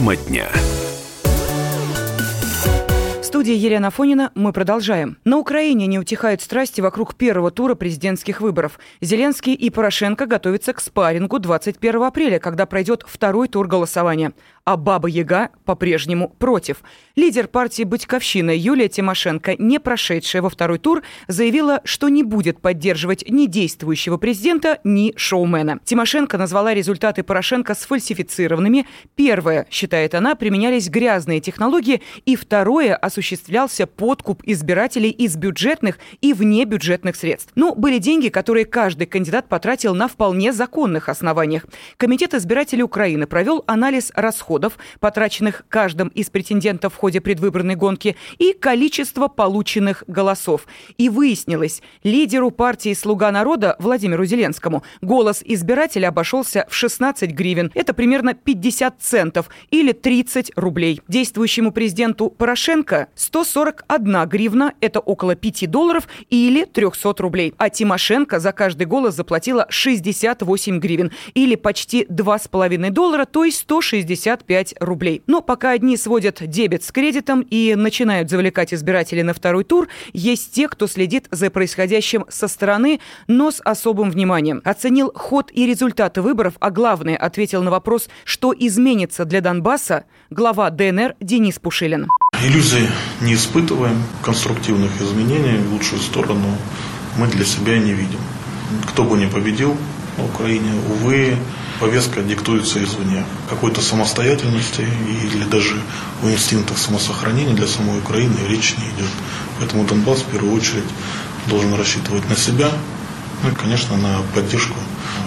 Тема дня студии Елена Фонина мы продолжаем. На Украине не утихают страсти вокруг первого тура президентских выборов. Зеленский и Порошенко готовятся к спаррингу 21 апреля, когда пройдет второй тур голосования а Баба Яга по-прежнему против. Лидер партии «Батьковщина» Юлия Тимошенко, не прошедшая во второй тур, заявила, что не будет поддерживать ни действующего президента, ни шоумена. Тимошенко назвала результаты Порошенко сфальсифицированными. Первое, считает она, применялись грязные технологии, и второе, осуществлялся подкуп избирателей из бюджетных и внебюджетных средств. Но были деньги, которые каждый кандидат потратил на вполне законных основаниях. Комитет избирателей Украины провел анализ расходов расходов, потраченных каждым из претендентов в ходе предвыборной гонки, и количество полученных голосов. И выяснилось, лидеру партии «Слуга народа» Владимиру Зеленскому голос избирателя обошелся в 16 гривен. Это примерно 50 центов или 30 рублей. Действующему президенту Порошенко 141 гривна, это около 5 долларов или 300 рублей. А Тимошенко за каждый голос заплатила 68 гривен или почти 2,5 доллара, то есть 160 65 рублей. Но пока одни сводят дебет с кредитом и начинают завлекать избирателей на второй тур, есть те, кто следит за происходящим со стороны, но с особым вниманием. Оценил ход и результаты выборов, а главное, ответил на вопрос, что изменится для Донбасса, глава ДНР Денис Пушилин. Иллюзий не испытываем, конструктивных изменений в лучшую сторону мы для себя не видим. Кто бы ни победил на Украине, увы, повестка диктуется извне. Какой-то самостоятельности или даже о инстинктах самосохранения для самой Украины речь не идет. Поэтому Донбасс в первую очередь должен рассчитывать на себя, ну и, конечно, на поддержку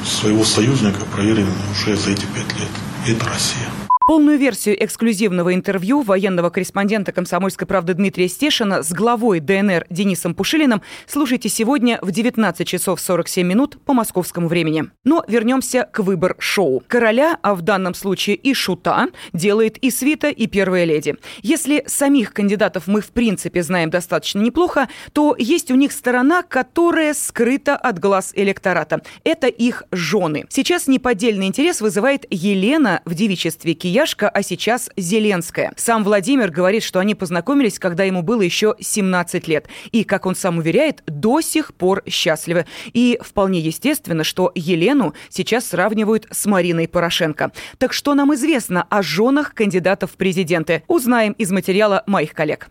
своего союзника, проверенного уже за эти пять лет. И это Россия. Полную версию эксклюзивного интервью военного корреспондента «Комсомольской правды» Дмитрия Стешина с главой ДНР Денисом Пушилиным слушайте сегодня в 19 часов 47 минут по московскому времени. Но вернемся к выбор-шоу. Короля, а в данном случае и шута, делает и свита, и первая леди. Если самих кандидатов мы в принципе знаем достаточно неплохо, то есть у них сторона, которая скрыта от глаз электората. Это их жены. Сейчас неподдельный интерес вызывает Елена в девичестве Киев Яшка, а сейчас Зеленская. Сам Владимир говорит, что они познакомились, когда ему было еще 17 лет. И, как он сам уверяет, до сих пор счастливы. И вполне естественно, что Елену сейчас сравнивают с Мариной Порошенко. Так что нам известно о женах кандидатов в президенты? Узнаем из материала моих коллег.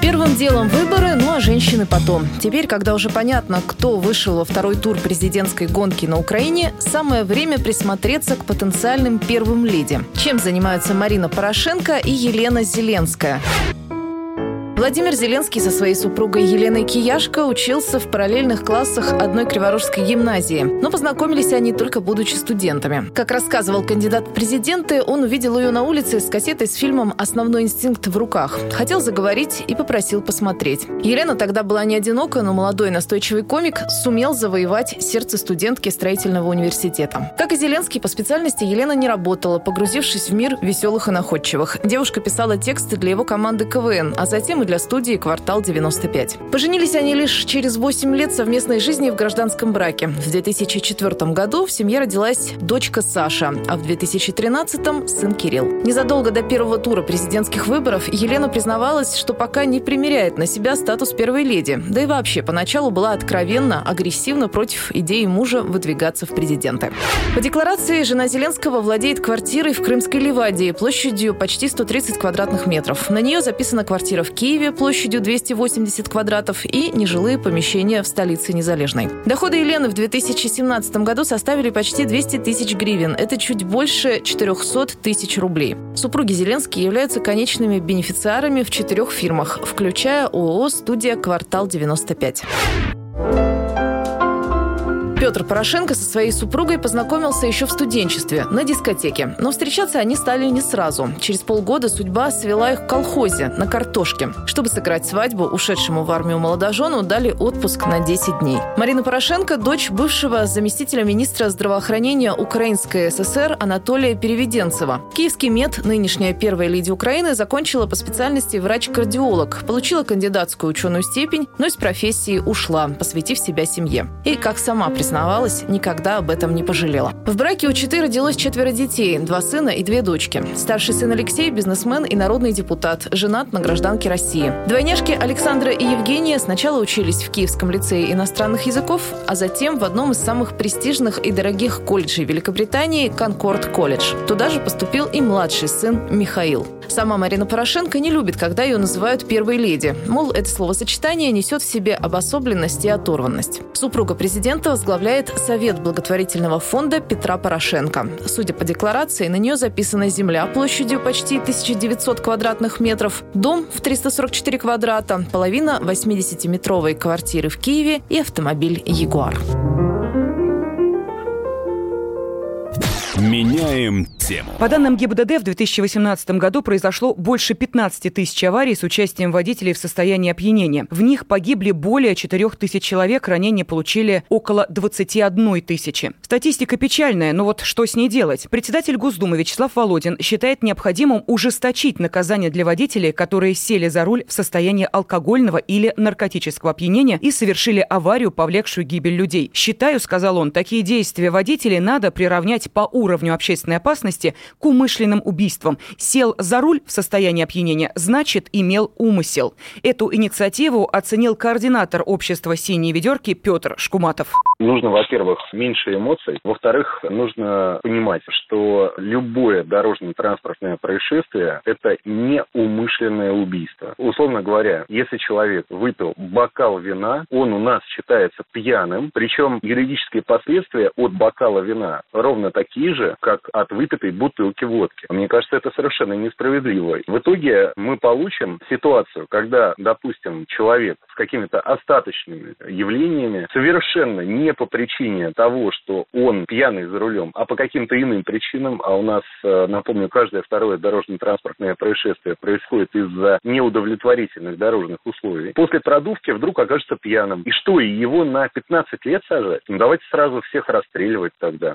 Первым делом выборы, женщины потом. Теперь, когда уже понятно, кто вышел во второй тур президентской гонки на Украине, самое время присмотреться к потенциальным первым леди. Чем занимаются Марина Порошенко и Елена Зеленская? Владимир Зеленский со своей супругой Еленой Кияшко учился в параллельных классах одной Криворожской гимназии. Но познакомились они только будучи студентами. Как рассказывал кандидат в президенты, он увидел ее на улице с кассетой с фильмом «Основной инстинкт в руках». Хотел заговорить и попросил посмотреть. Елена тогда была не одинока, но молодой настойчивый комик сумел завоевать сердце студентки строительного университета. Как и Зеленский, по специальности Елена не работала, погрузившись в мир веселых и находчивых. Девушка писала тексты для его команды КВН, а затем и для студии «Квартал 95». Поженились они лишь через 8 лет совместной жизни в гражданском браке. В 2004 году в семье родилась дочка Саша, а в 2013 сын Кирилл. Незадолго до первого тура президентских выборов Елена признавалась, что пока не примеряет на себя статус первой леди. Да и вообще поначалу была откровенно, агрессивно против идеи мужа выдвигаться в президенты. По декларации жена Зеленского владеет квартирой в Крымской Ливадии площадью почти 130 квадратных метров. На нее записана квартира в Киеве, Киеве площадью 280 квадратов и нежилые помещения в столице Незалежной. Доходы Елены в 2017 году составили почти 200 тысяч гривен. Это чуть больше 400 тысяч рублей. Супруги Зеленские являются конечными бенефициарами в четырех фирмах, включая ООО «Студия Квартал 95». Петр Порошенко со своей супругой познакомился еще в студенчестве, на дискотеке. Но встречаться они стали не сразу. Через полгода судьба свела их в колхозе, на картошке. Чтобы сыграть свадьбу, ушедшему в армию молодожену дали отпуск на 10 дней. Марина Порошенко – дочь бывшего заместителя министра здравоохранения Украинской ССР Анатолия Переведенцева. Киевский мед, нынешняя первая леди Украины, закончила по специальности врач-кардиолог, получила кандидатскую ученую степень, но из профессии ушла, посвятив себя семье. И, как сама признавалась, никогда об этом не пожалела. В браке у Читы родилось четверо детей, два сына и две дочки. Старший сын Алексей – бизнесмен и народный депутат, женат на гражданке России. Двойняшки Александра и Евгения сначала учились в Киевском лицее иностранных языков, а затем в одном из самых престижных и дорогих колледжей Великобритании – Конкорд колледж. Туда же поступил и младший сын Михаил. Сама Марина Порошенко не любит, когда ее называют первой леди. Мол, это словосочетание несет в себе обособленность и оторванность. Супруга президента возглавляет Совет благотворительного фонда Петра Порошенко. Судя по декларации, на нее записана земля площадью почти 1900 квадратных метров, дом в 344 квадрата, половина 80-метровой квартиры в Киеве и автомобиль «Ягуар». Меняем тему. По данным ГИБДД, в 2018 году произошло больше 15 тысяч аварий с участием водителей в состоянии опьянения. В них погибли более 4 тысяч человек, ранения получили около 21 тысячи. Статистика печальная, но вот что с ней делать? Председатель Госдумы Вячеслав Володин считает необходимым ужесточить наказание для водителей, которые сели за руль в состоянии алкогольного или наркотического опьянения и совершили аварию, повлекшую гибель людей. «Считаю, — сказал он, — такие действия водителей надо приравнять по уровню общественной опасности к умышленным убийствам. Сел за руль в состоянии опьянения, значит, имел умысел. Эту инициативу оценил координатор общества «Синие ведерки» Петр Шкуматов. Нужно, во-первых, меньше эмоций. Во-вторых, нужно понимать, что любое дорожно-транспортное происшествие – это не умышленное убийство. Условно говоря, если человек выпил бокал вина, он у нас считается пьяным, причем юридические последствия от бокала вина ровно такие же, как от выпитой бутылки водки. Мне кажется, это совершенно несправедливо. В итоге мы получим ситуацию, когда, допустим, человек с какими-то остаточными явлениями совершенно не по причине того, что он пьяный за рулем, а по каким-то иным причинам, а у нас, э, напомню, каждое второе дорожно-транспортное происшествие происходит из-за неудовлетворительных дорожных условий, после продувки вдруг окажется пьяным. И что, и его на 15 лет сажать? Ну, давайте сразу всех расстреливать тогда.